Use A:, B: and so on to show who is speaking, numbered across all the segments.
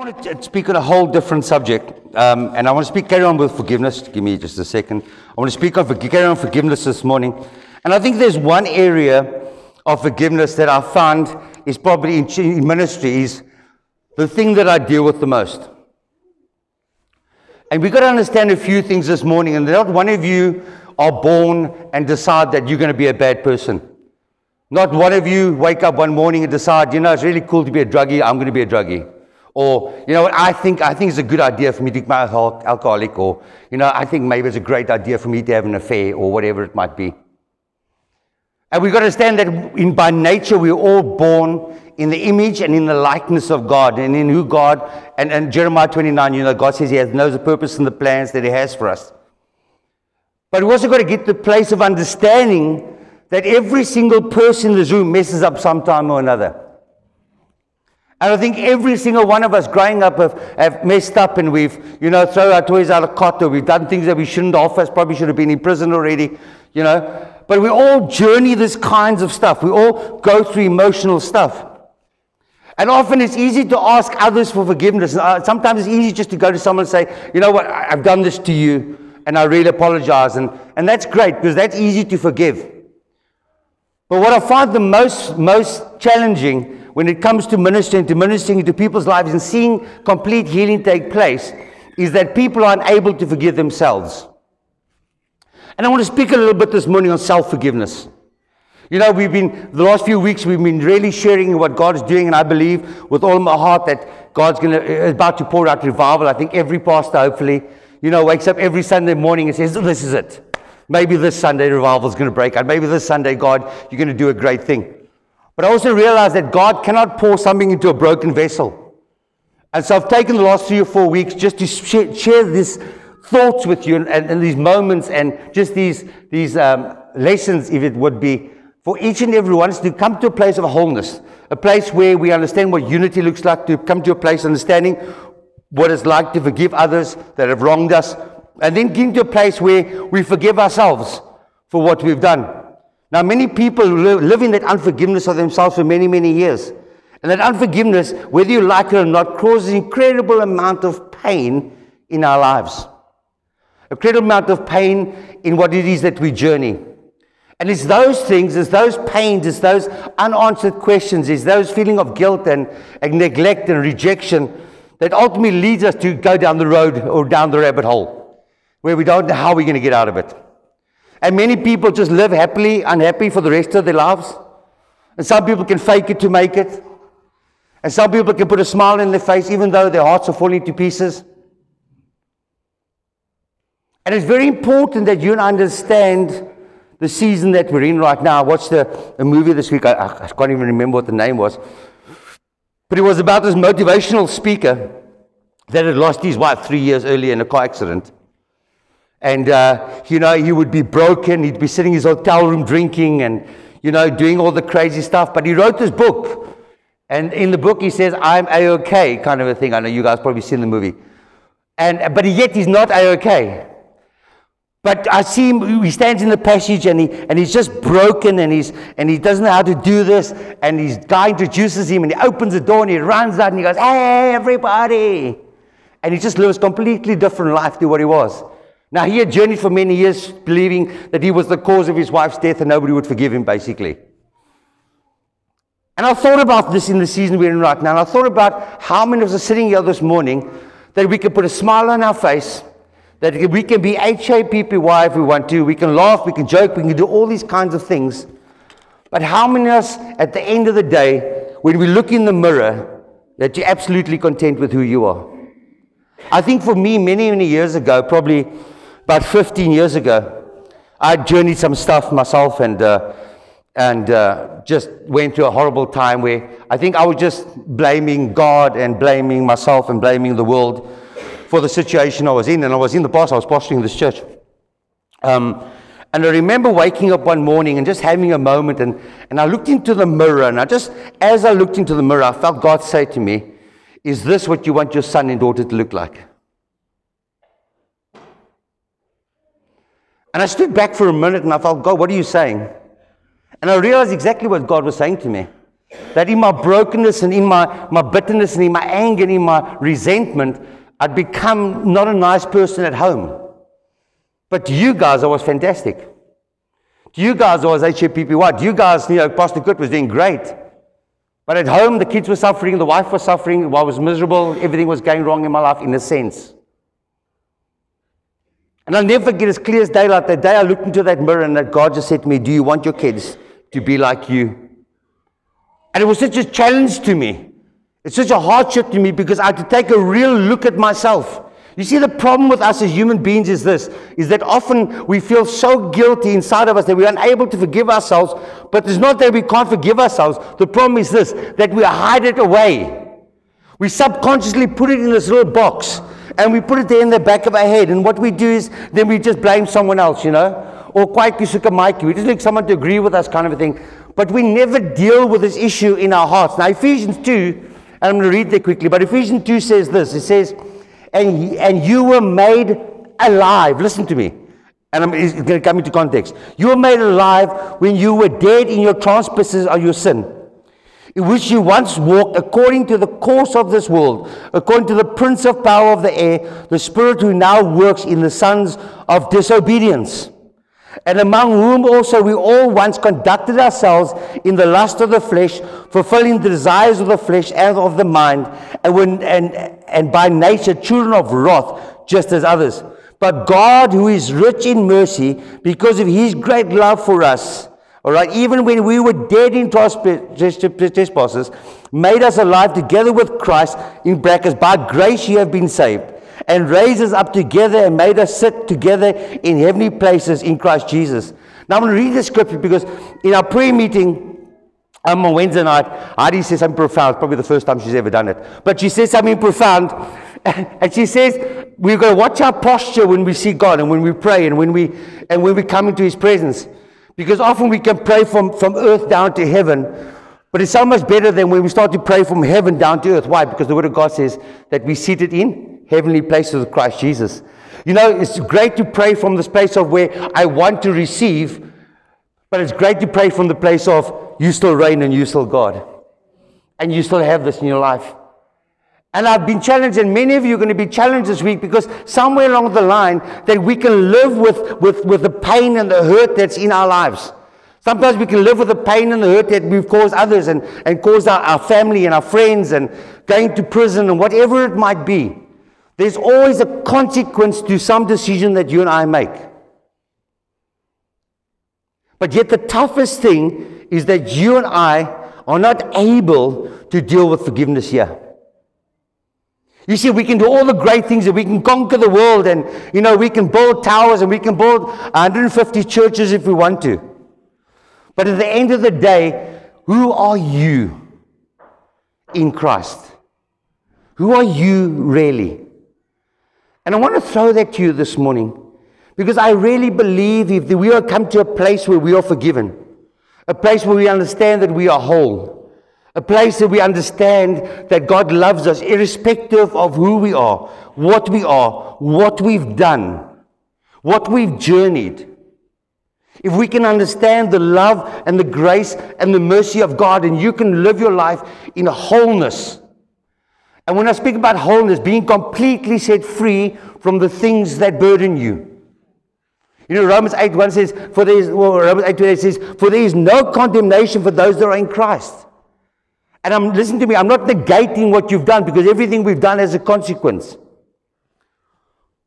A: want to speak on a whole different subject, um, and I want to speak carry on with forgiveness. Give me just a second. I want to speak on carry on forgiveness this morning, and I think there's one area of forgiveness that I found is probably in, in ministry is the thing that I deal with the most. And we've got to understand a few things this morning, and not one of you are born and decide that you're going to be a bad person. Not one of you wake up one morning and decide, you know, it's really cool to be a druggie, I'm going to be a druggie. Or, you know what, I think, I think it's a good idea for me to become an alcoholic. Or, you know, I think maybe it's a great idea for me to have an affair or whatever it might be. And we've got to understand that in, by nature we're all born in the image and in the likeness of God and in who God, and, and Jeremiah 29, you know, God says He has, knows the purpose and the plans that He has for us. But we've also got to get to the place of understanding that every single person in this room messes up sometime or another. And I think every single one of us growing up have, have messed up and we've, you know, thrown our toys out of the cot or we've done things that we shouldn't offer, probably should have been in prison already, you know. But we all journey this kinds of stuff. We all go through emotional stuff. And often it's easy to ask others for forgiveness. Uh, sometimes it's easy just to go to someone and say, you know what, I've done this to you and I really apologize. And, and that's great because that's easy to forgive. But what I find the most, most challenging when it comes to ministering, to ministering into people's lives and seeing complete healing take place, is that people are unable to forgive themselves. And I want to speak a little bit this morning on self forgiveness. You know, we've been, the last few weeks, we've been really sharing what God is doing, and I believe with all my heart that God's going to, about to pour out revival. I think every pastor, hopefully, you know, wakes up every Sunday morning and says, This is it. Maybe this Sunday revival is going to break out. Maybe this Sunday, God, you're going to do a great thing. But I also realize that God cannot pour something into a broken vessel. And so I've taken the last three or four weeks just to share, share these thoughts with you and, and, these moments and just these, these um, lessons, if it would be, for each and every one is to come to a place of wholeness, a place where we understand what unity looks like, to come to a place understanding what it's like to forgive others that have wronged us, and then get to a place where we forgive ourselves for what we've done. Now, many people live, in that unforgiveness of themselves for many, many years. And that unforgiveness, whether you like it or not, causes an incredible amount of pain in our lives. A incredible amount of pain in what it is that we journey. And it's those things, it's those pains, it's those unanswered questions, it's those feeling of guilt and, and neglect and rejection that ultimately leads us to go down the road or down the rabbit hole where we don't know how we're going to get out of it. And many people just live happily, unhappy for the rest of their lives. And some people can fake it to make it. And some people can put a smile in their face even though their hearts are falling to pieces. And it's very important that you understand the season that we're in right now. I watched a, a movie this week. I, I can't even remember what the name was. But it was about this motivational speaker that had lost his wife three years earlier in a car accident. And, uh, you know, he would be broken. He'd be sitting in his hotel room drinking and, you know, doing all the crazy stuff. But he wrote this book. And in the book, he says, I'm A-OK, kind of a thing. I know you guys probably seen the movie. And, but yet he's not A-OK. But I see him, he stands in the passage and, he, and he's just broken and, he's, and he doesn't know how to do this. And his guy introduces him and he opens the door and he runs out and he goes, Hey, everybody. And he just lives a completely different life to what he was. Now, he had journeyed for many years believing that he was the cause of his wife's death and nobody would forgive him, basically. And I thought about this in the season we're in right now. And I thought about how many of us are sitting here this morning that we can put a smile on our face, that we can be H-A-P-P-Y if we want to. We can laugh, we can joke, we can do all these kinds of things. But how many of us, at the end of the day, when we look in the mirror, that you're absolutely content with who you are? I think for me, many, many years ago, probably about 15 years ago, I journeyed some stuff myself and, uh, and uh, just went through a horrible time where I think I was just blaming God and blaming myself and blaming the world for the situation I was in. And I was in the past, I was pastoring this church. Um, and I remember waking up one morning and just having a moment, and, and I looked into the mirror, and I just, as I looked into the mirror, I felt God say to me, Is this what you want your son and daughter to look like? And I stood back for a minute and I thought, God, what are you saying? And I realized exactly what God was saying to me. That in my brokenness and in my, my bitterness and in my anger and in my resentment, I'd become not a nice person at home. But to you guys, I was fantastic. To you guys, I was HAPPY. To you guys, you know, Pastor Kurt was doing great. But at home, the kids were suffering, the wife was suffering, I was miserable, everything was going wrong in my life in a sense. And I'll never forget as clear as daylight that day I looked into that mirror and that God just said to me, Do you want your kids to be like you? And it was such a challenge to me. It's such a hardship to me because I had to take a real look at myself. You see, the problem with us as human beings is this is that often we feel so guilty inside of us that we're unable to forgive ourselves. But it's not that we can't forgive ourselves. The problem is this that we hide it away. We subconsciously put it in this little box and we put it there in the back of our head. And what we do is then we just blame someone else, you know? Or quite kusuka Mikey. We just need someone to agree with us, kind of a thing. But we never deal with this issue in our hearts. Now, Ephesians 2, and I'm going to read that quickly, but Ephesians 2 says this it says, and, and you were made alive. Listen to me. And I'm, it's going to come into context. You were made alive when you were dead in your trespasses or your sin, in which you once walked according to the course of this world, according to the prince of power of the air, the spirit who now works in the sons of disobedience and among whom also we all once conducted ourselves in the lust of the flesh, fulfilling the desires of the flesh and of the mind, and, when, and, and by nature children of wrath, just as others. But God, who is rich in mercy, because of his great love for us, all right, even when we were dead in trespasses, made us alive together with Christ, in brackets, by grace you have been saved and raised us up together and made us sit together in heavenly places in Christ Jesus. Now I'm going to read the scripture because in our prayer meeting um, on Wednesday night, Heidi says something profound. It's probably the first time she's ever done it. But she says something profound. And she says, we've got to watch our posture when we see God and when we pray and when we, and when we come into His presence. Because often we can pray from, from earth down to heaven, but it's so much better than when we start to pray from heaven down to earth. Why? Because the Word of God says that we seated in heavenly places with Christ Jesus. You know, it's great to pray from this place of where I want to receive, but it's great to pray from the place of you still reign and you still God. And you still have this in your life. And I've been challenged, and many of you are going to be challenged this week because somewhere along the line that we can live with, with, with the pain and the hurt that's in our lives. Sometimes we can live with the pain and the hurt that we've caused others and, and caused our, our family and our friends and going to prison and whatever it might be. There's always a consequence to some decision that you and I make. But yet, the toughest thing is that you and I are not able to deal with forgiveness here. You see, we can do all the great things and we can conquer the world and, you know, we can build towers and we can build 150 churches if we want to. But at the end of the day, who are you in Christ? Who are you really? And I want to throw that to you this morning because I really believe if we are come to a place where we are forgiven, a place where we understand that we are whole, a place that we understand that God loves us irrespective of who we are, what we are, what we've done, what we've journeyed. If we can understand the love and the grace and the mercy of God, and you can live your life in wholeness and when I speak about wholeness, being completely set free from the things that burden you. You know, Romans 8 1 says, for there is, well, Romans 8 8 says, for there is no condemnation for those that are in Christ. And I'm, listen to me, I'm not negating what you've done because everything we've done has a consequence.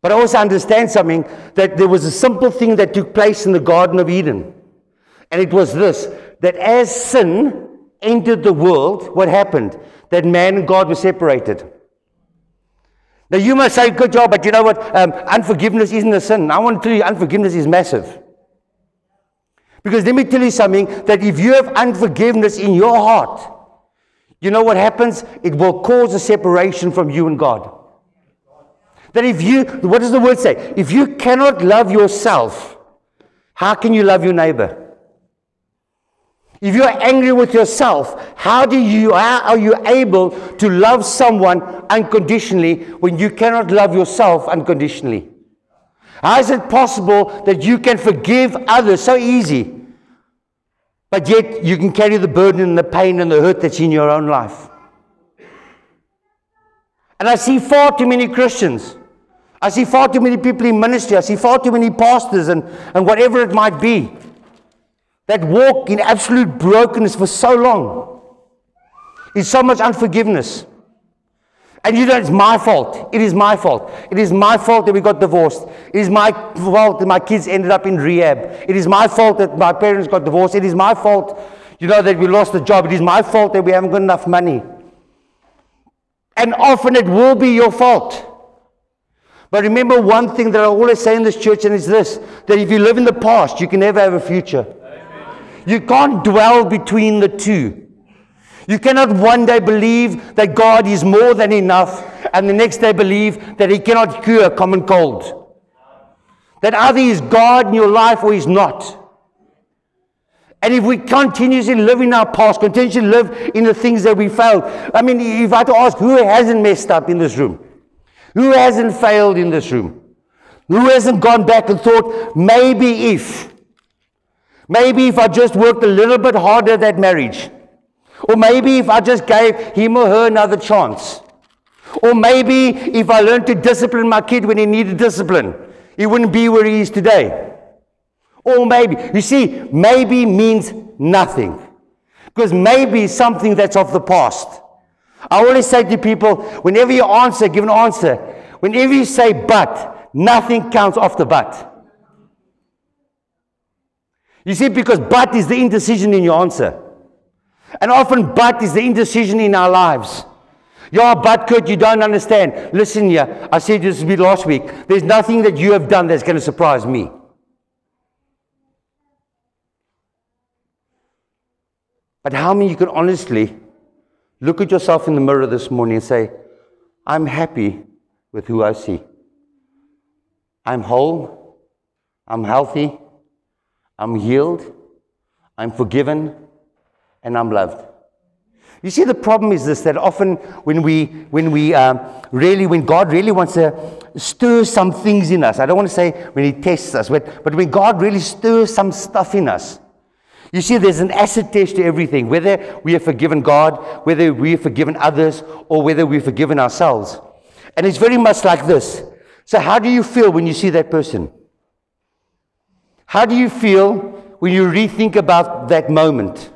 A: But I also understand something that there was a simple thing that took place in the Garden of Eden. And it was this that as sin entered the world, what happened? that man and God were separated. Now, you must say, good job, but you know what? Um, unforgiveness isn't a sin. I want to tell you, unforgiveness is massive. Because let me tell you something that if you have unforgiveness in your heart, you know what happens? It will cause a separation from you and God. That if you, what does the word say? If you cannot love yourself, how can you love your neighbor? If you're angry with yourself, how do you how are you able to love someone unconditionally when you cannot love yourself unconditionally? How is it possible that you can forgive others so easy, But yet you can carry the burden and the pain and the hurt that's in your own life. And I see far too many Christians. I see far too many people in ministry. I see far too many pastors and, and whatever it might be that walk in absolute brokenness for so long. It's so much unforgiveness. And you know, it's my fault. It is my fault. It is my fault that we got divorced. It is my fault that my kids ended up in rehab. It is my fault that my parents got divorced. It is my fault, you know, that we lost the job. It is my fault that we haven't got enough money. And often it will be your fault. But remember one thing that I always say in this church, and it's this that if you live in the past, you can never have a future. You can't dwell between the two. You cannot one day believe that God is more than enough and the next day believe that He cannot cure common cold. That either He's God in your life or He's not. And if we continuously live in our past, continuously live in the things that we failed, I mean, if I had to ask who hasn't messed up in this room? Who hasn't failed in this room? Who hasn't gone back and thought, maybe if, maybe if I just worked a little bit harder at that marriage, or maybe if I just gave him or her another chance. Or maybe if I learned to discipline my kid when he needed discipline, he wouldn't be where he is today. Or maybe, you see, maybe means nothing. Because maybe is something that's of the past. I always say to people, whenever you answer, give an answer. Whenever you say but, nothing counts off the but. You see, because but is the indecision in your answer. And often, but is the indecision in our lives. Yeah, but Kurt, you don't understand. Listen here, I said this to me last week. There's nothing that you have done that's going to surprise me. But how many you can honestly look at yourself in the mirror this morning and say, I'm happy with who I see. I'm whole. I'm healthy. I'm healed. I'm forgiven and I'm loved. You see, the problem is this that often when we, when we um, really, when God really wants to stir some things in us, I don't want to say when He tests us, but, but when God really stirs some stuff in us, you see, there's an acid test to everything, whether we have forgiven God, whether we have forgiven others, or whether we've forgiven ourselves. And it's very much like this. So, how do you feel when you see that person? How do you feel when you rethink about that moment?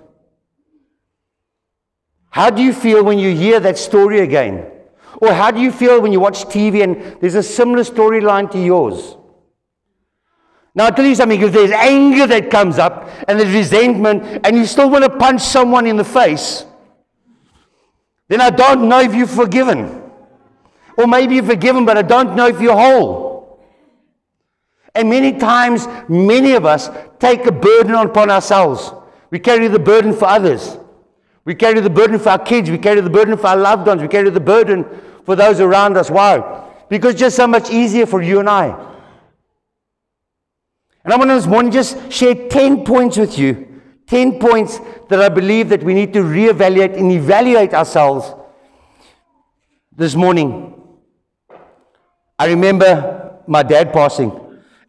A: How do you feel when you hear that story again? Or how do you feel when you watch TV and there's a similar storyline to yours? Now, I'll tell you something if there's anger that comes up and there's resentment and you still want to punch someone in the face, then I don't know if you're forgiven. Or maybe you're forgiven, but I don't know if you're whole. And many times, many of us take a burden upon ourselves. We carry the burden for others. We carry the burden for our kids. We carry the burden for our loved ones. We carry the burden for those around us. Why? Because it's just so much easier for you and I. And I want to this morning just share 10 points with you. 10 points that I believe that we need to reevaluate and evaluate ourselves this morning. I remember my dad passing.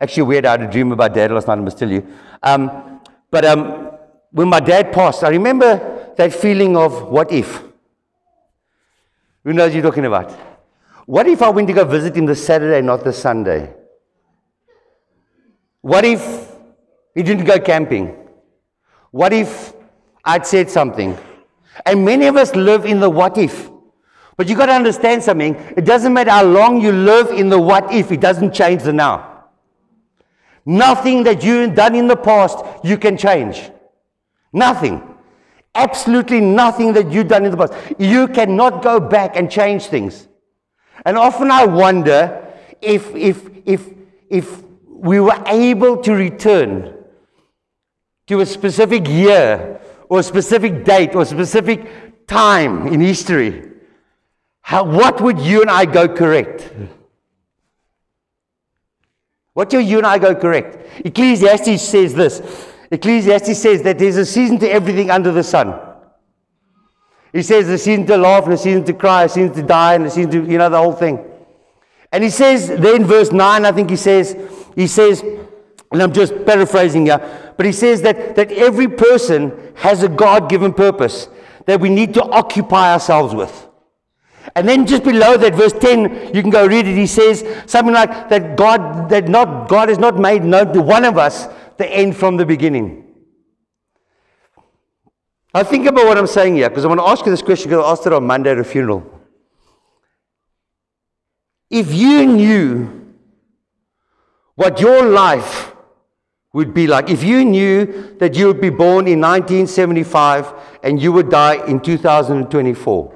A: Actually, weird. I had a dream about dad last night. I must tell you. Um, but um, when my dad passed, I remember that feeling of what if? Who knows you're talking about? What if I went to go visit him this Saturday, not this Sunday? What if he didn't go camping? What if I'd said something? And many of us live in the what if. But you've got to understand something. It doesn't matter how long you live in the what if, it doesn't change the now. Nothing that you've done in the past you can change. Nothing absolutely nothing that you've done in the past. You cannot go back and change things. And often I wonder if, if, if, if we were able to return to a specific year or a specific date or a specific time in history, how, what would you and I go correct? What do you and I go correct? Ecclesiastes says this Ecclesiastes says that there's a season to everything under the sun. He says a season to laugh and a season to cry, a season to die, and a season to, you know, the whole thing. And he says, then verse 9, I think he says, he says, And I'm just paraphrasing here, but he says that, that every person has a God given purpose that we need to occupy ourselves with. And then just below that, verse 10, you can go read it. He says something like that God, that not, God has not made known to one of us the end from the beginning. I think about what I'm saying here because I want to ask you this question because I asked it on Monday at a funeral. If you knew what your life would be like, if you knew that you would be born in 1975 and you would die in 2024,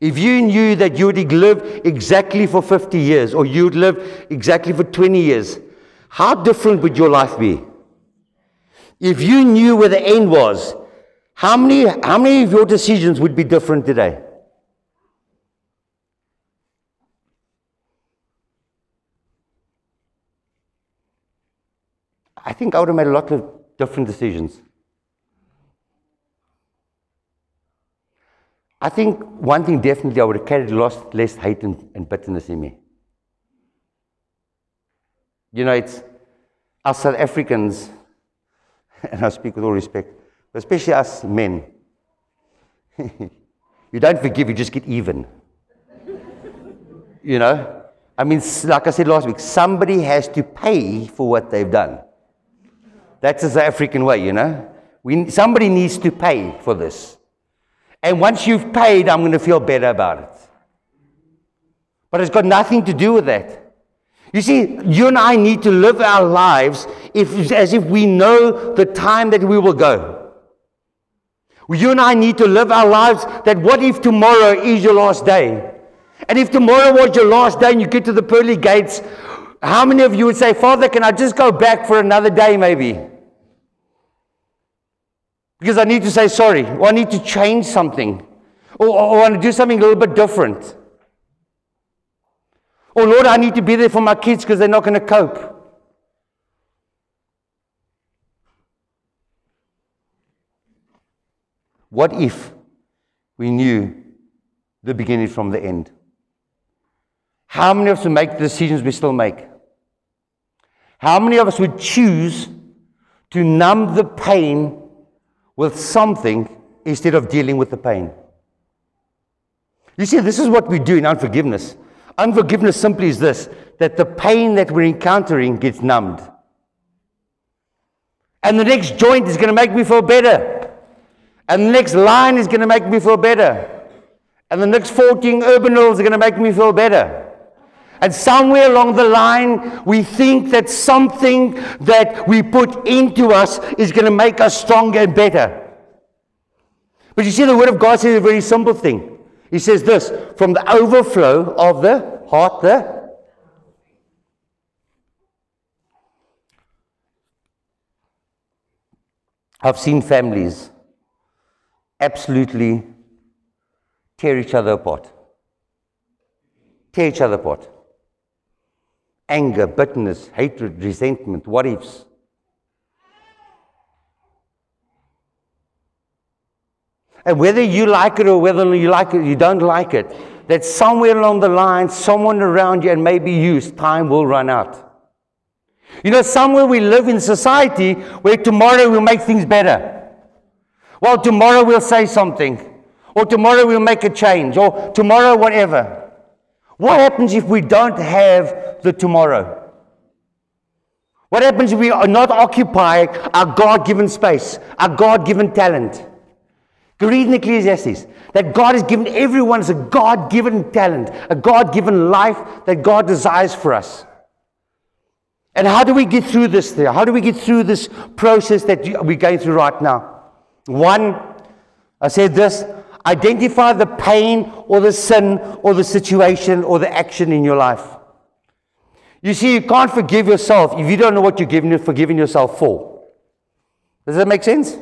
A: if you knew that you would live exactly for 50 years or you would live exactly for 20 years, how different would your life be? If you knew where the end was, how many, how many of your decisions would be different today? I think I would have made a lot of different decisions. I think one thing definitely I would have carried lost less hate and, and bitterness in me. You know, it's us South Africans, and I speak with all respect, but especially us men. you don't forgive, you just get even. you know? I mean, like I said last week, somebody has to pay for what they've done. That's the South African way, you know? We, somebody needs to pay for this. And once you've paid, I'm going to feel better about it. But it's got nothing to do with that. You see, you and I need to live our lives if, as if we know the time that we will go. You and I need to live our lives that what if tomorrow is your last day? And if tomorrow was your last day and you get to the pearly gates, how many of you would say, Father, can I just go back for another day maybe? Because I need to say sorry, or I need to change something, or, or I want to do something a little bit different. Or, Lord, I need to be there for my kids because they're not going to cope. What if we knew the beginning from the end? How many of us would make the decisions we still make? How many of us would choose to numb the pain with something instead of dealing with the pain. You see, this is what we do in unforgiveness. Unforgiveness simply is this that the pain that we're encountering gets numbed. And the next joint is going to make me feel better. And the next line is going to make me feel better. And the next 14 Urbanols are going to make me feel better. And somewhere along the line, we think that something that we put into us is going to make us stronger and better. But you see, the Word of God says a very simple thing. He says this from the overflow of the heart, the I've seen families absolutely tear each other apart. Tear each other apart anger, bitterness, hatred, resentment, what ifs. And whether you like it or whether you like it, you don't like it, that somewhere along the line, someone around you and maybe you, time will run out. You know, somewhere we live in society where tomorrow we'll make things better. Well, tomorrow we'll say something, or tomorrow we'll make a change, or tomorrow whatever. What happens if we don't have the tomorrow? What happens if we are not occupying our God given space, our God given talent? Read in Ecclesiastes that God has given everyone a God given talent, a God given life that God desires for us. And how do we get through this there? How do we get through this process that we're going through right now? One, I said this Identify the pain or the sin or the situation or the action in your life. You see, you can't forgive yourself if you don't know what you're giving, forgiving yourself for. Does that make sense?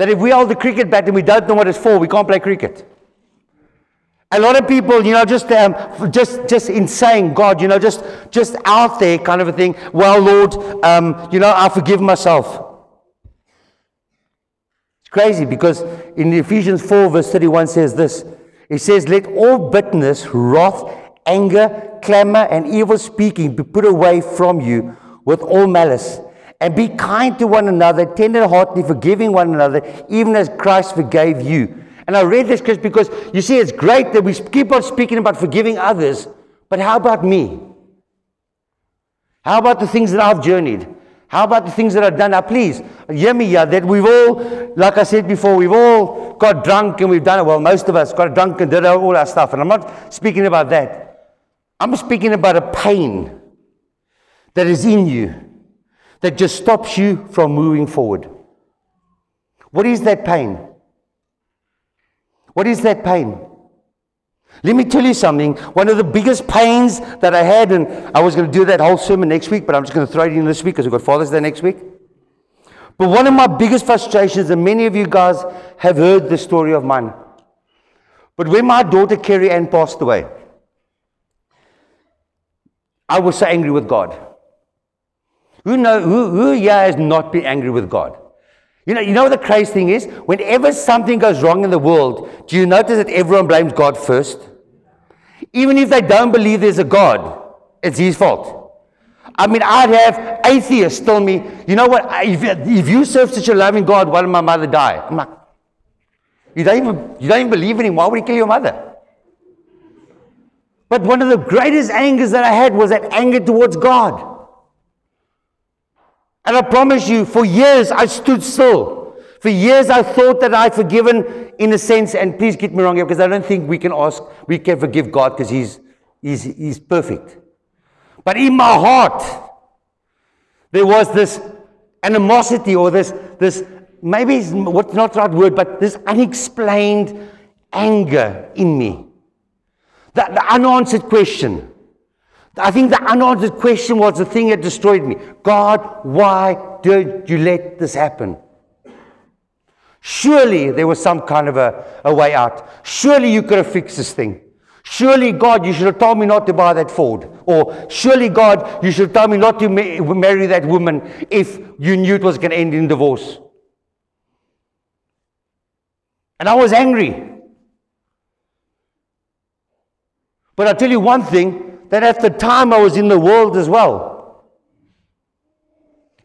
A: That if we hold the cricket bat and we don't know what it's for, we can't play cricket. A lot of people, you know, just um, just just in saying God, you know, just just out there kind of a thing. Well, Lord, um, you know, I forgive myself It's crazy because in Ephesians 4, verse 31 says this it says, Let all bitterness, wrath, anger, clamor, and evil speaking be put away from you with all malice. And be kind to one another, tenderheartedly forgiving one another, even as Christ forgave you. And I read this because you see, it's great that we keep on speaking about forgiving others, but how about me? How about the things that I've journeyed? How about the things that I've done? Now, please, hear me here that we've all, like I said before, we've all got drunk and we've done it. Well, most of us got drunk and did all our stuff. And I'm not speaking about that. I'm speaking about a pain that is in you that just stops you from moving forward. What is that pain? What is that pain? Let me tell you something. One of the biggest pains that I had, and I was going to do that whole sermon next week, but I'm just going to throw it in this week because we've got Father's Day next week. But one of my biggest frustrations, and many of you guys have heard the story of mine. But when my daughter Carrie Ann passed away, I was so angry with God. Who know who, who here has not been angry with God? You know, you know what the crazy thing is? Whenever something goes wrong in the world, do you notice that everyone blames God first? Even if they don't believe there's a God, it's his fault. I mean, I'd have atheists tell me, you know what, if, if you serve such a loving God, why did my mother die? I'm like, you don't, even, you don't even believe in him, why would he kill your mother? But one of the greatest angers that I had was that anger towards God. And I promise you, for years I stood still. For years I thought that I'd forgiven in a sense, and please get me wrong here, because I don't think we can ask, we can forgive God because he's, he's, he's perfect. But in my heart, there was this animosity or this, this maybe it's what's not the right word, but this unexplained anger in me. The, the unanswered question. I think the unanswered question was the thing that destroyed me. God, why did you let this happen? Surely there was some kind of a, a way out. Surely you could have fixed this thing. Surely, God, you should have told me not to buy that Ford. Or, surely, God, you should have told me not to ma- marry that woman if you knew it was going to end in divorce. And I was angry. But I'll tell you one thing that at the time I was in the world as well.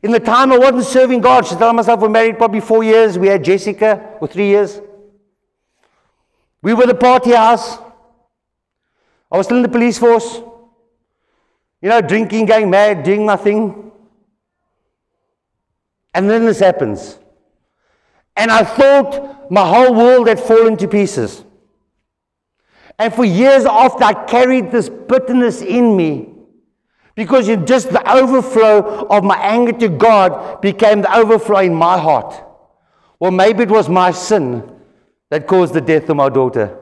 A: In the time I wasn't serving God, she told myself we're married probably four years. We had Jessica for three years. We were the party house. I was still in the police force. You know, drinking, going mad, doing nothing. And then this happens. And I thought my whole world had fallen to pieces. And for years after, I carried this bitterness in me because just the overflow of my anger to God became the overflow in my heart. Well, maybe it was my sin that caused the death of my daughter.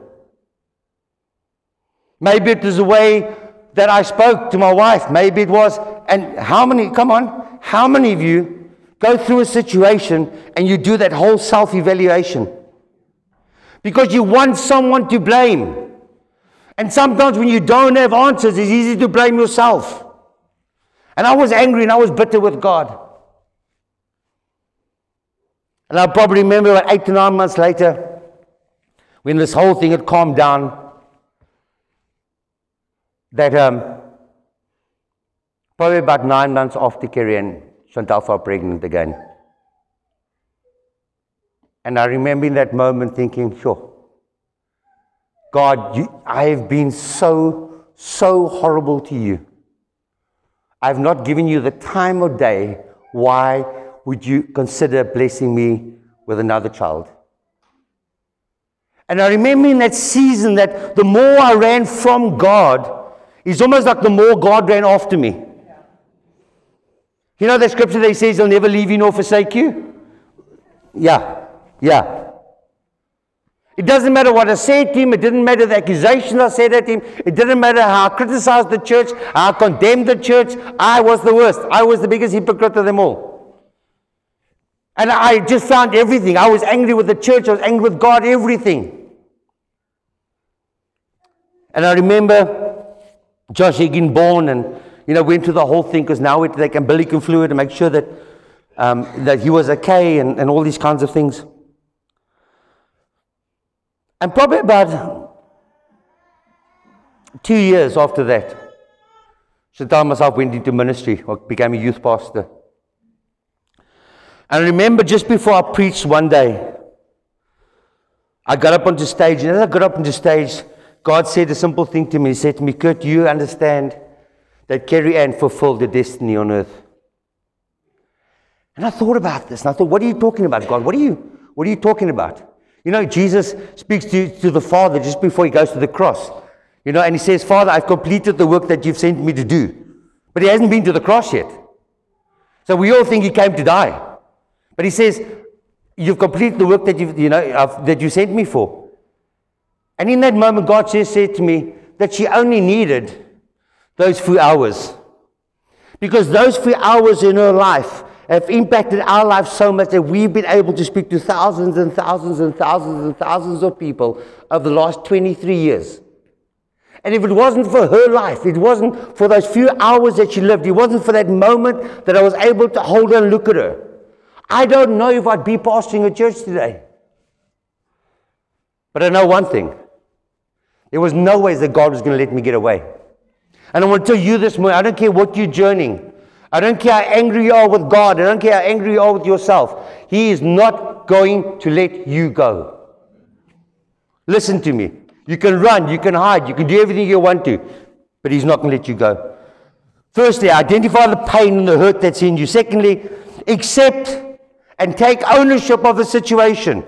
A: Maybe it was the way that I spoke to my wife. Maybe it was, and how many, come on, how many of you go through a situation and you do that whole self evaluation? Because you want someone to blame. And sometimes when you don't have answers, it's easy to blame yourself. And I was angry and I was bitter with God. And I probably remember about eight to nine months later, when this whole thing had calmed down, that um, probably about nine months after Carrie Ann Chantal fell pregnant again. And I remember in that moment thinking, sure, God, you, I have been so, so horrible to you. I've not given you the time of day. Why would you consider blessing me with another child? And I remember in that season that the more I ran from God, it's almost like the more God ran after me. You know that scripture that says he'll never leave you nor forsake you? Yeah, yeah. It doesn't matter what I said to him. It didn't matter the accusations I said at him. It didn't matter how I criticized the church, how I condemned the church. I was the worst. I was the biggest hypocrite of them all. And I just found everything. I was angry with the church. I was angry with God, everything. And I remember Josh Higgin born and, you know, went through the whole thing because now they can umbilical fluid to make sure that, um, that he was okay and, and all these kinds of things. And probably about Two years after that, Chantal myself went into ministry, or became a youth pastor. And I remember just before I preached one day, I got up onto stage, and as I got up onto stage, God said a simple thing to me. He said to me, Kurt, you understand that Carrie Ann fulfilled the destiny on earth? And I thought about this, and I thought, what are you talking about, God? What are you, what are you talking about? You know, Jesus speaks to, to the Father just before he goes to the cross. You know, and he says, Father, I've completed the work that you've sent me to do. But he hasn't been to the cross yet. So we all think he came to die. But he says, You've completed the work that, you've, you know, uh, that you sent me for. And in that moment, God says, said to me that she only needed those few hours. Because those few hours in her life have impacted our lives so much that we've been able to speak to thousands and thousands and thousands and thousands of people over the last 23 years. And if it wasn't for her life, it wasn't for those few hours that she lived, it wasn't for that moment that I was able to hold her and look at her, I don't know if I'd be pastoring a church today. But I know one thing there was no way that God was going to let me get away. And I want to tell you this morning I don't care what you're journeying. I don't care how angry you are with God. I don't care how angry you are with yourself. He is not going to let you go. Listen to me. You can run, you can hide, you can do everything you want to, but He's not going to let you go. Firstly, identify the pain and the hurt that's in you. Secondly, accept and take ownership of the situation.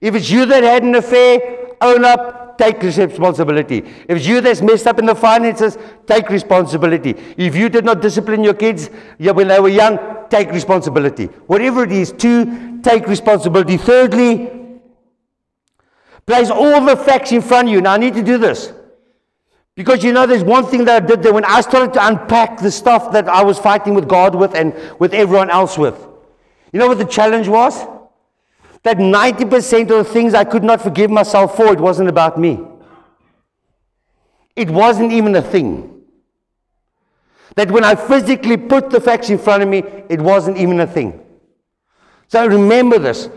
A: If it's you that had an affair, own up, take responsibility. If you that's messed up in the finances, take responsibility. If you did not discipline your kids when they were young, take responsibility. Whatever it is, to take responsibility. Thirdly, place all the facts in front of you. Now, I need to do this. Because you know, there's one thing that I did there when I started to unpack the stuff that I was fighting with God with and with everyone else with. You know what the challenge was? That 90% of the things I could not forgive myself for, it wasn't about me. It wasn't even a thing. That when I physically put the facts in front of me, it wasn't even a thing. So remember this.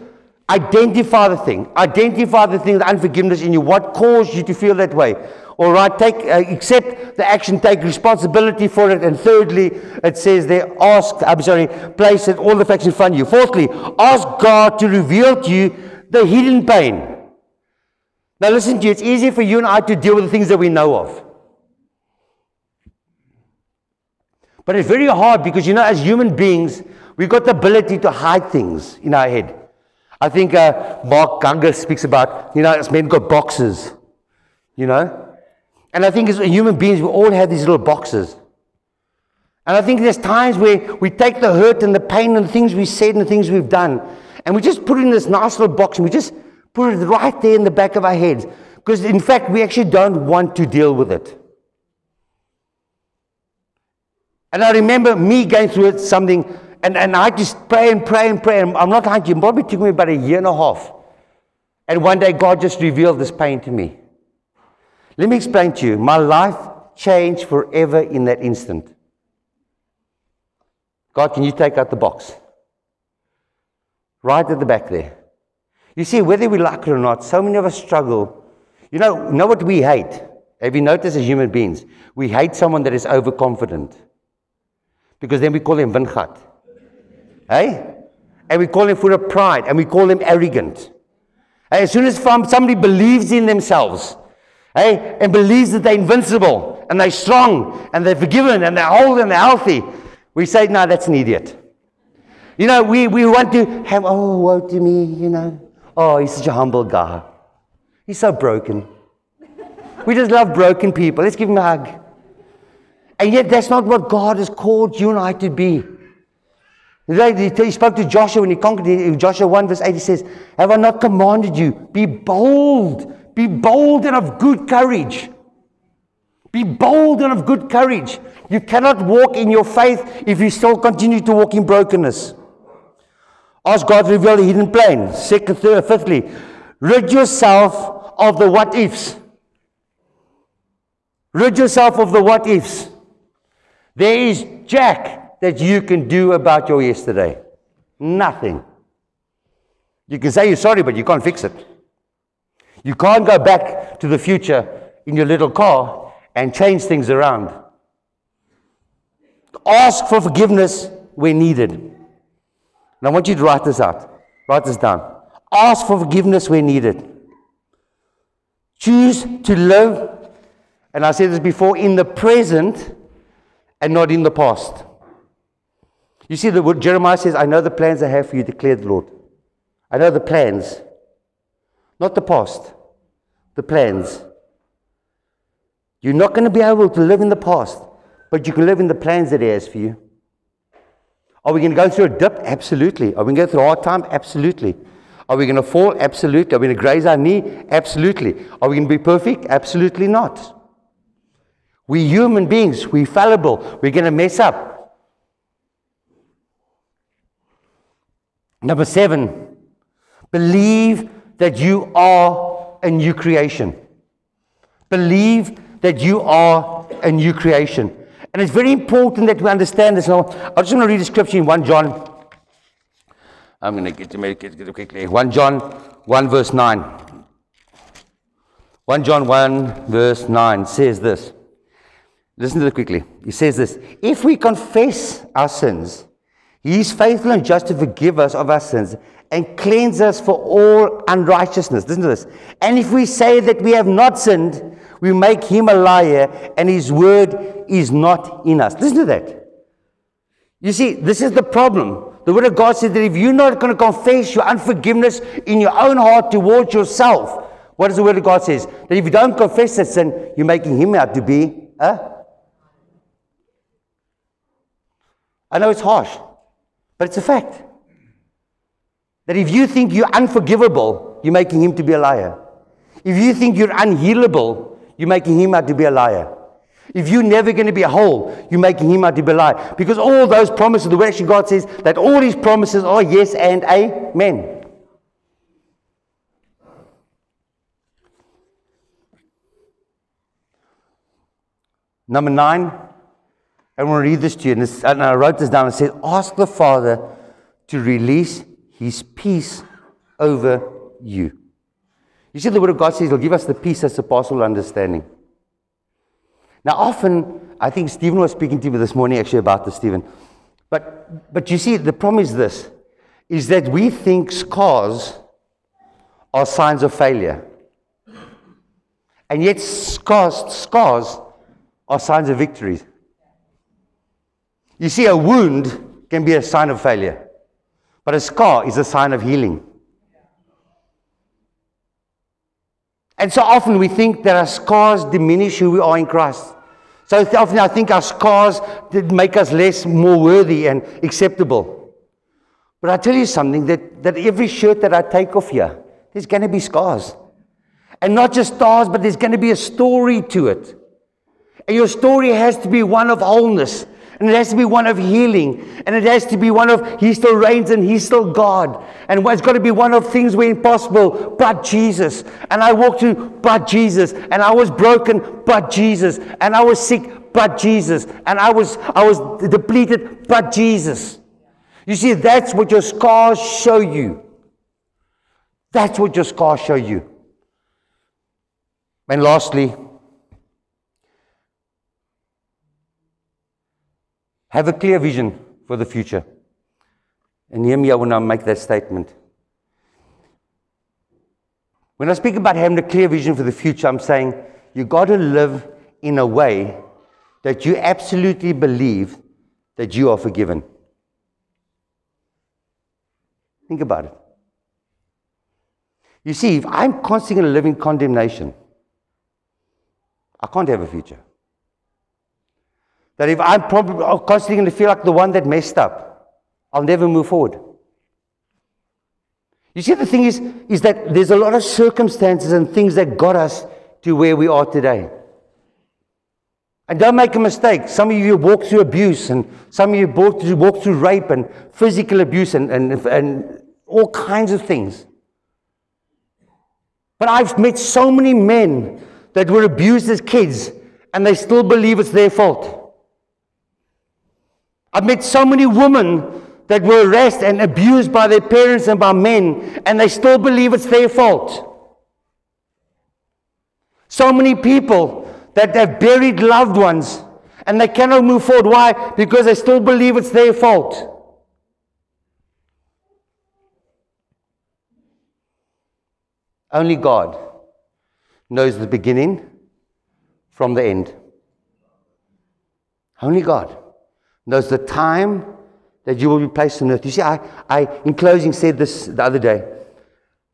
A: Identify the thing. Identify the thing, the unforgiveness in you. What caused you to feel that way? All right, take, uh, accept the action, take responsibility for it. And thirdly, it says there, ask, I'm sorry, place it, all the facts in front of you. Fourthly, ask God to reveal to you the hidden pain. Now listen to you, it's easy for you and I to deal with the things that we know of. But it's very hard because, you know, as human beings, we've got the ability to hide things in our head. I think uh, Mark Gungor speaks about, you know, as men got boxes, you know. And I think as human beings, we all have these little boxes. And I think there's times where we take the hurt and the pain and the things we said and the things we've done, and we just put it in this nice little box and we just put it right there in the back of our heads. Because in fact, we actually don't want to deal with it. And I remember me going through something and, and I just pray and pray and pray. And I'm not to you, it probably took me about a year and a half. And one day God just revealed this pain to me. Let me explain to you. My life changed forever in that instant. God, can you take out the box? Right at the back there. You see, whether we like it or not, so many of us struggle. You know, know what we hate? Have you noticed as human beings? We hate someone that is overconfident. Because then we call him windgat. Hey? And we call him full of pride and we call him arrogant. Hey, as soon as somebody believes in themselves, hey, and believes that they're invincible and they're strong and they're forgiven and they're old and they're healthy, we say, no, that's an idiot. You know, we, we want to have, oh, woe to me, you know. Oh, he's such a humble guy. He's so broken. we just love broken people. Let's give him a hug. And yet, that's not what God has called you and I to be. He spoke to Joshua when he conquered Joshua 1 verse 8. He says, Have I not commanded you? Be bold. Be bold and of good courage. Be bold and of good courage. You cannot walk in your faith if you still continue to walk in brokenness. Ask God to reveal the hidden plan. Second, third, fifthly, rid yourself of the what ifs. Rid yourself of the what ifs. There is Jack that you can do about your yesterday? Nothing. You can say you're sorry, but you can't fix it. You can't go back to the future in your little car and change things around. Ask for forgiveness where needed. And I want you to write this out. Write this down. Ask for forgiveness where needed. Choose to live, and I said this before, in the present and not in the past. You see, the word Jeremiah says, I know the plans I have for you, declared the Lord. I know the plans, not the past, the plans. You're not going to be able to live in the past, but you can live in the plans that He has for you. Are we going to go through a dip? Absolutely. Are we going to go through a hard time? Absolutely. Are we going to fall? Absolutely. Are we going to graze our knee? Absolutely. Are we going to be perfect? Absolutely not. We're human beings. We're fallible. We're going to mess up. Number seven, believe that you are a new creation. Believe that you are a new creation. And it's very important that we understand this. Now, I just want to read a scripture in 1 John I'm going to get to make it quickly. 1 John 1 verse 9. 1 John 1 verse 9 says this. Listen to it quickly. He says this If we confess our sins, He is faithful and just to forgive us of our sins and cleanse us for all unrighteousness. Listen to this. And if we say that we have not sinned, we make Him a liar and His word is not in us. Listen to that. You see, this is the problem. The Word of God says that if you're not going to confess your unforgiveness in your own heart towards yourself, what does the Word of God says? That if you don't confess that sin, you're making Him out to be I know it's harsh, but it's a fact. That if you think you're unforgivable, you're making Him to be a liar. If you think you're unhealable, you're making Him out to be a liar. If you're never going to be whole, you're making him out to be a liar. Because all those promises, the way actually God says that all his promises are yes and amen. Number nine, I want to read this to you, and, and I wrote this down and said, Ask the Father to release his peace over you. You see, the Word of God says He'll give us the peace that's surpasses all understanding. Now, often, I think Stephen was speaking to me this morning actually about this, Stephen. But, but you see, the problem is this is that we think scars are signs of failure. And yet, scars, scars are signs of victories. You see, a wound can be a sign of failure, but a scar is a sign of healing. And so often we think that our scars diminish who we are in Christ. So often I think our scars make us less, more worthy and acceptable. But I tell you something that, that every shirt that I take off here, there's going to be scars. And not just stars, but there's going to be a story to it. And your story has to be one of wholeness. And it has to be one of healing. And it has to be one of He still reigns and He's still God. And it's got to be one of things where impossible, but Jesus. And I walked through, but Jesus. And I was broken, but Jesus. And I was sick, but Jesus. And I was, I was depleted, but Jesus. You see, that's what your scars show you. That's what your scars show you. And lastly, Have a clear vision for the future. And hear me when I make that statement. When I speak about having a clear vision for the future, I'm saying you've got to live in a way that you absolutely believe that you are forgiven. Think about it. You see, if I'm constantly living condemnation, I can't have a future. That if I'm probably uh, constantly going to feel like the one that messed up, I'll never move forward. You see, the thing is, is that there's a lot of circumstances and things that got us to where we are today. And don't make a mistake. Some of you walk through abuse, and some of you walk through, walk through rape and physical abuse and, and, and all kinds of things. But I've met so many men that were abused as kids, and they still believe it's their fault. I've met so many women that were harassed and abused by their parents and by men, and they still believe it's their fault. So many people that have buried loved ones and they cannot move forward. Why? Because they still believe it's their fault. Only God knows the beginning from the end. Only God knows the time that you will be placed on earth. You see, I, I, in closing, said this the other day.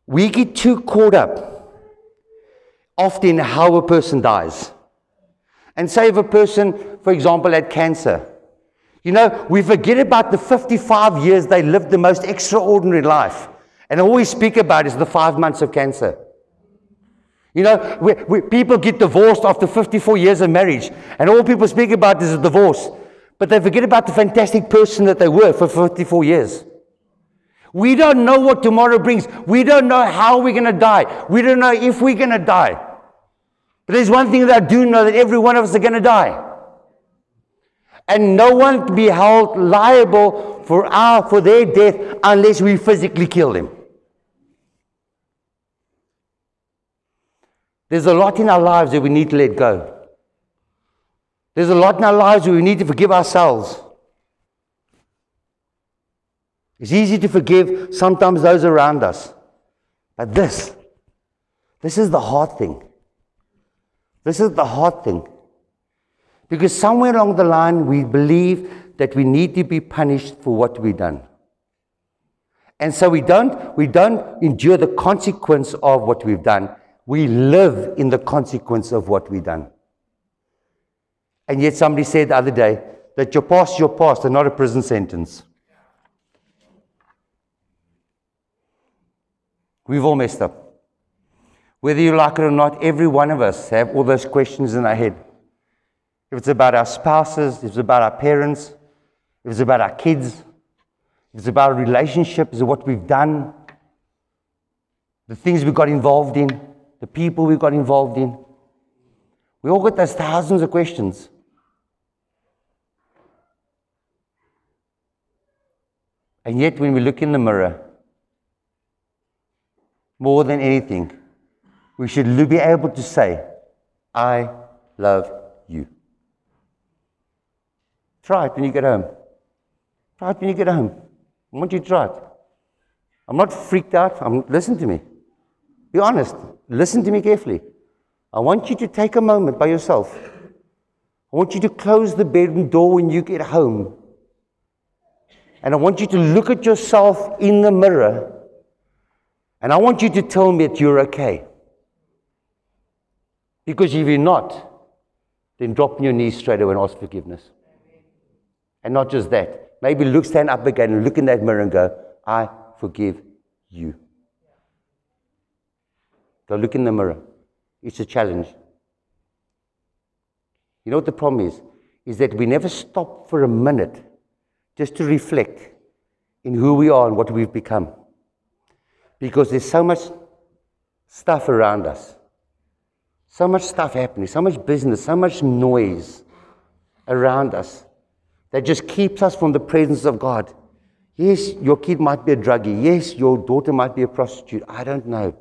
A: We get too caught up often how a person dies. And say if a person, for example, had cancer, you know, we forget about the 55 years they lived the most extraordinary life. And all we speak about is the five months of cancer. You know, we, we, people get divorced after 54 years of marriage, and all people speak about is a divorce. But they forget about the fantastic person that they were for 54 years. We don't know what tomorrow brings. We don't know how we're going to die. We don't know if we're going to die. But there's one thing that I do know that every one of us are going to die. And no one can be held liable for, our, for their death unless we physically kill them. There's a lot in our lives that we need to let go. There's a lot in our lives where we need to forgive ourselves. It's easy to forgive sometimes those around us. But this, this is the hard thing. This is the hard thing. Because somewhere along the line, we believe that we need to be punished for what we've done. And so we don't, we don't endure the consequence of what we've done. We live in the consequence of what we've done. And yet somebody said the other day that your past, your past, and not a prison sentence. We've all messed up. Whether you like it or not, every one of us have all those questions in our head. If it's about our spouses, if it's about our parents, if it's about our kids, if it's about a relationship, is it what we've done, the things we got involved in, the people we got involved in. We all got those thousands of questions. And yet, when we look in the mirror, more than anything, we should be able to say, I love you. Try it when you get home. Try it when you get home. I want you to try it. I'm not freaked out. I'm, listen to me. Be honest. Listen to me carefully. I want you to take a moment by yourself. I want you to close the bedroom door when you get home and I want you to look at yourself in the mirror. And I want you to tell me that you're okay. Because if you're not, then drop on your knees straight away and ask forgiveness. And not just that. Maybe look, stand up again and look in that mirror and go, I forgive you. Go look in the mirror. It's a challenge. You know what the problem is? Is that we never stop for a minute just to reflect in who we are and what we've become. Because there's so much stuff around us, so much stuff happening, so much business, so much noise around us that just keeps us from the presence of God. Yes, your kid might be a druggie. Yes, your daughter might be a prostitute. I don't know.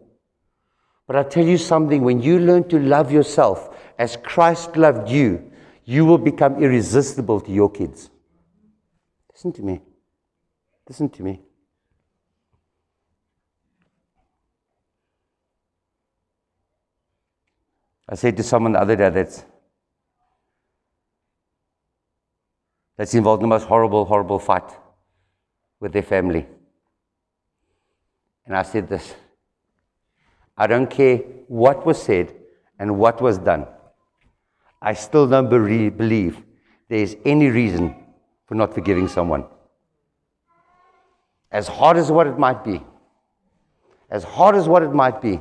A: But I tell you something when you learn to love yourself as Christ loved you, you will become irresistible to your kids. Listen to me. Listen to me. I said to someone the other day that's, that's involved in the most horrible, horrible fight with their family. And I said this I don't care what was said and what was done. I still don't believe there's any reason for not forgiving someone. As hard as what it might be, as hard as what it might be,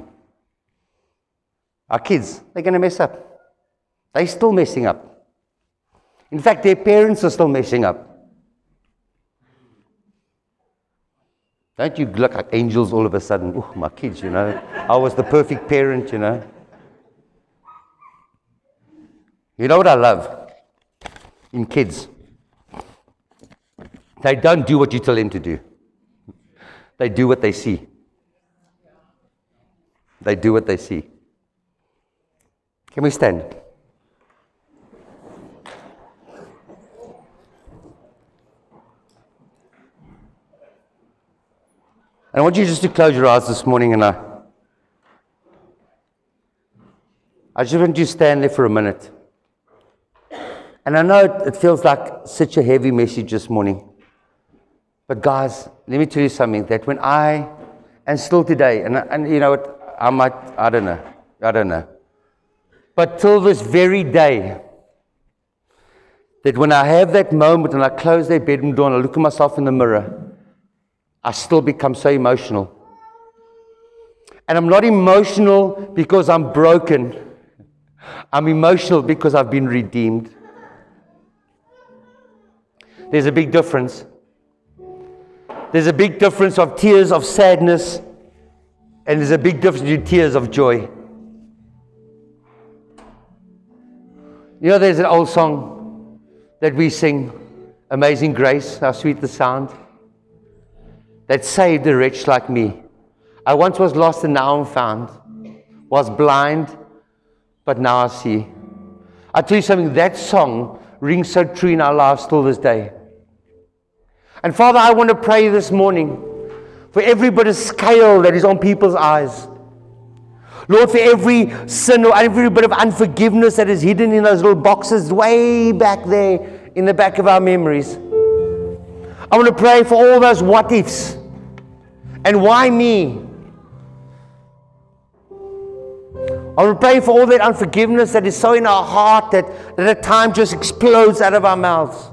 A: our kids, they're going to mess up. They're still messing up. In fact, their parents are still messing up. Don't you look like angels all of a sudden? Oh, my kids, you know. I was the perfect parent, you know. You know what I love in kids? They don't do what you tell them to do, they do what they see. They do what they see. Can we stand? And I want you just to close your eyes this morning and I, I just want you to stand there for a minute. And I know it, it feels like such a heavy message this morning. But guys, let me tell you something that when I, and still today, and, and you know what, I might, I don't know, I don't know. But till this very day, that when I have that moment and I close that bedroom door and I look at myself in the mirror, I still become so emotional. And I'm not emotional because I'm broken. I'm emotional because I've been redeemed. There's a big difference. There's a big difference of tears of sadness, and there's a big difference in tears of joy. You know, there's an old song that we sing, Amazing Grace, how sweet the sound that saved a wretch like me. I once was lost and now I'm found, was blind, but now I see. I tell you something, that song rings so true in our lives till this day. And Father, I want to pray this morning for every bit of scale that is on people's eyes. Lord, for every sin or every bit of unforgiveness that is hidden in those little boxes way back there in the back of our memories. I want to pray for all those what ifs. And why me? I want to pray for all that unforgiveness that is so in our heart that, that at times just explodes out of our mouths.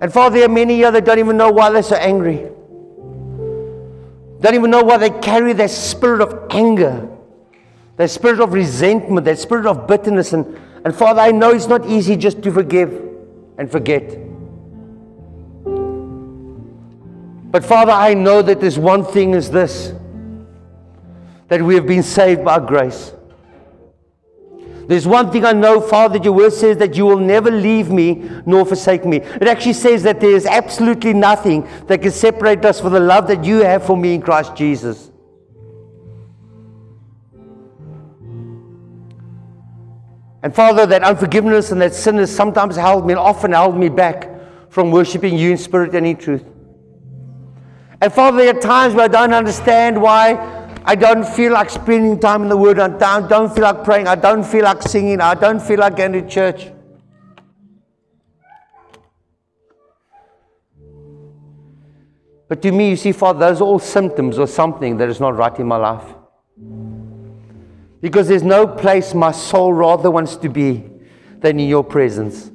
A: And Father, there are many here that don't even know why they're so angry. Don't even know why they carry that spirit of anger, that spirit of resentment, that spirit of bitterness. And, and Father, I know it's not easy just to forgive and forget. But Father, I know that there's one thing is this that we have been saved by grace. There's one thing I know, Father, your word says that you will never leave me nor forsake me. It actually says that there is absolutely nothing that can separate us from the love that you have for me in Christ Jesus. And Father, that unforgiveness and that sin has sometimes held me and often held me back from worshiping you in spirit and in truth. And Father, there are times where I don't understand why I don't feel like spending time in the Word. I don't, don't feel like praying. I don't feel like singing. I don't feel like going to church. But to me, you see, Father, those are all symptoms of something that is not right in my life. Because there's no place my soul rather wants to be than in your presence.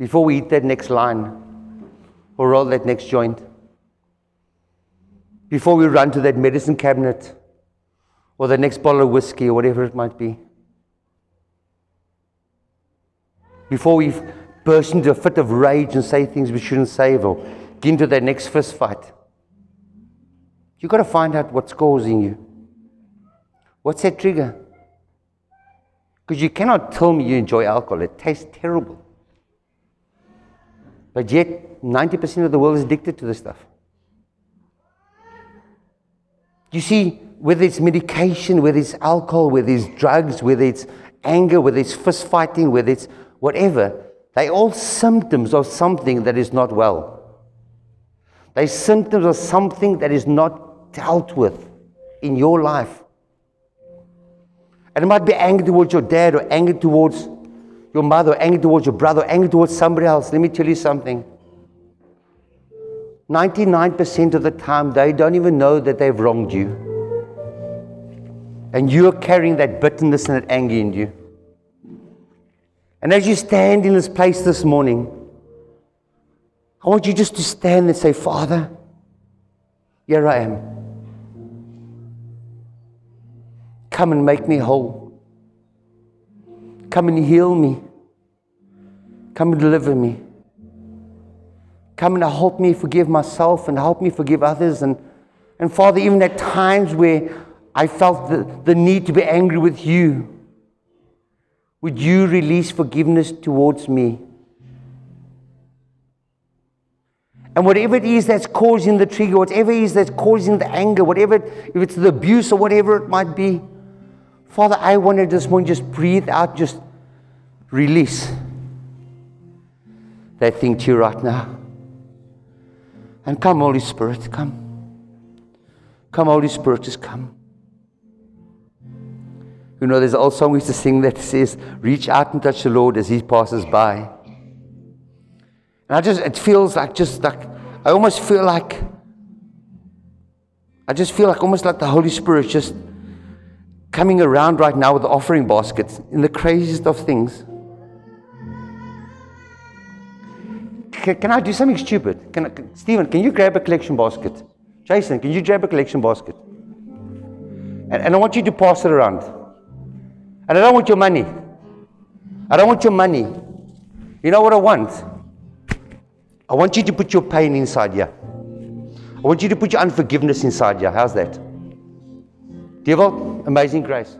A: Before we eat that next line or roll that next joint, before we run to that medicine cabinet or the next bottle of whiskey or whatever it might be, before we burst into a fit of rage and say things we shouldn't say or get into that next fist fight, you've got to find out what's causing you. What's that trigger? Because you cannot tell me you enjoy alcohol, it tastes terrible. But yet, 90% of the world is addicted to this stuff. You see, whether it's medication, whether it's alcohol, whether it's drugs, whether it's anger, whether it's fist fighting, whether it's whatever, they're all symptoms of something that is not well. They're symptoms of something that is not dealt with in your life. And it might be anger towards your dad or anger towards your mother, angry towards your brother, angry towards somebody else, let me tell you something. 99% of the time, they don't even know that they've wronged you. And you're carrying that bitterness and that anger in you. And as you stand in this place this morning, I want you just to stand and say, Father, here I am. Come and make me whole. Come and heal me. Come and deliver me. Come and help me forgive myself and help me forgive others. And, and Father, even at times where I felt the, the need to be angry with you, Would you release forgiveness towards me? And whatever it is that's causing the trigger, whatever it is that's causing the anger, whatever, if it's the abuse or whatever it might be, Father, I want to this morning just breathe out, just release that thing to you right now. And come, Holy Spirit, come. Come, Holy Spirit, just come. You know, there's an old song we used to sing that says, Reach out and touch the Lord as He passes by. And I just, it feels like just like, I almost feel like, I just feel like almost like the Holy Spirit just coming around right now with the offering baskets in the craziest of things. Can, can I do something stupid? Can I, Stephen, can you grab a collection basket? Jason, can you grab a collection basket? And, and I want you to pass it around. And I don't want your money. I don't want your money. You know what I want? I want you to put your pain inside here. I want you to put your unforgiveness inside here. How's that? Devil, amazing grace.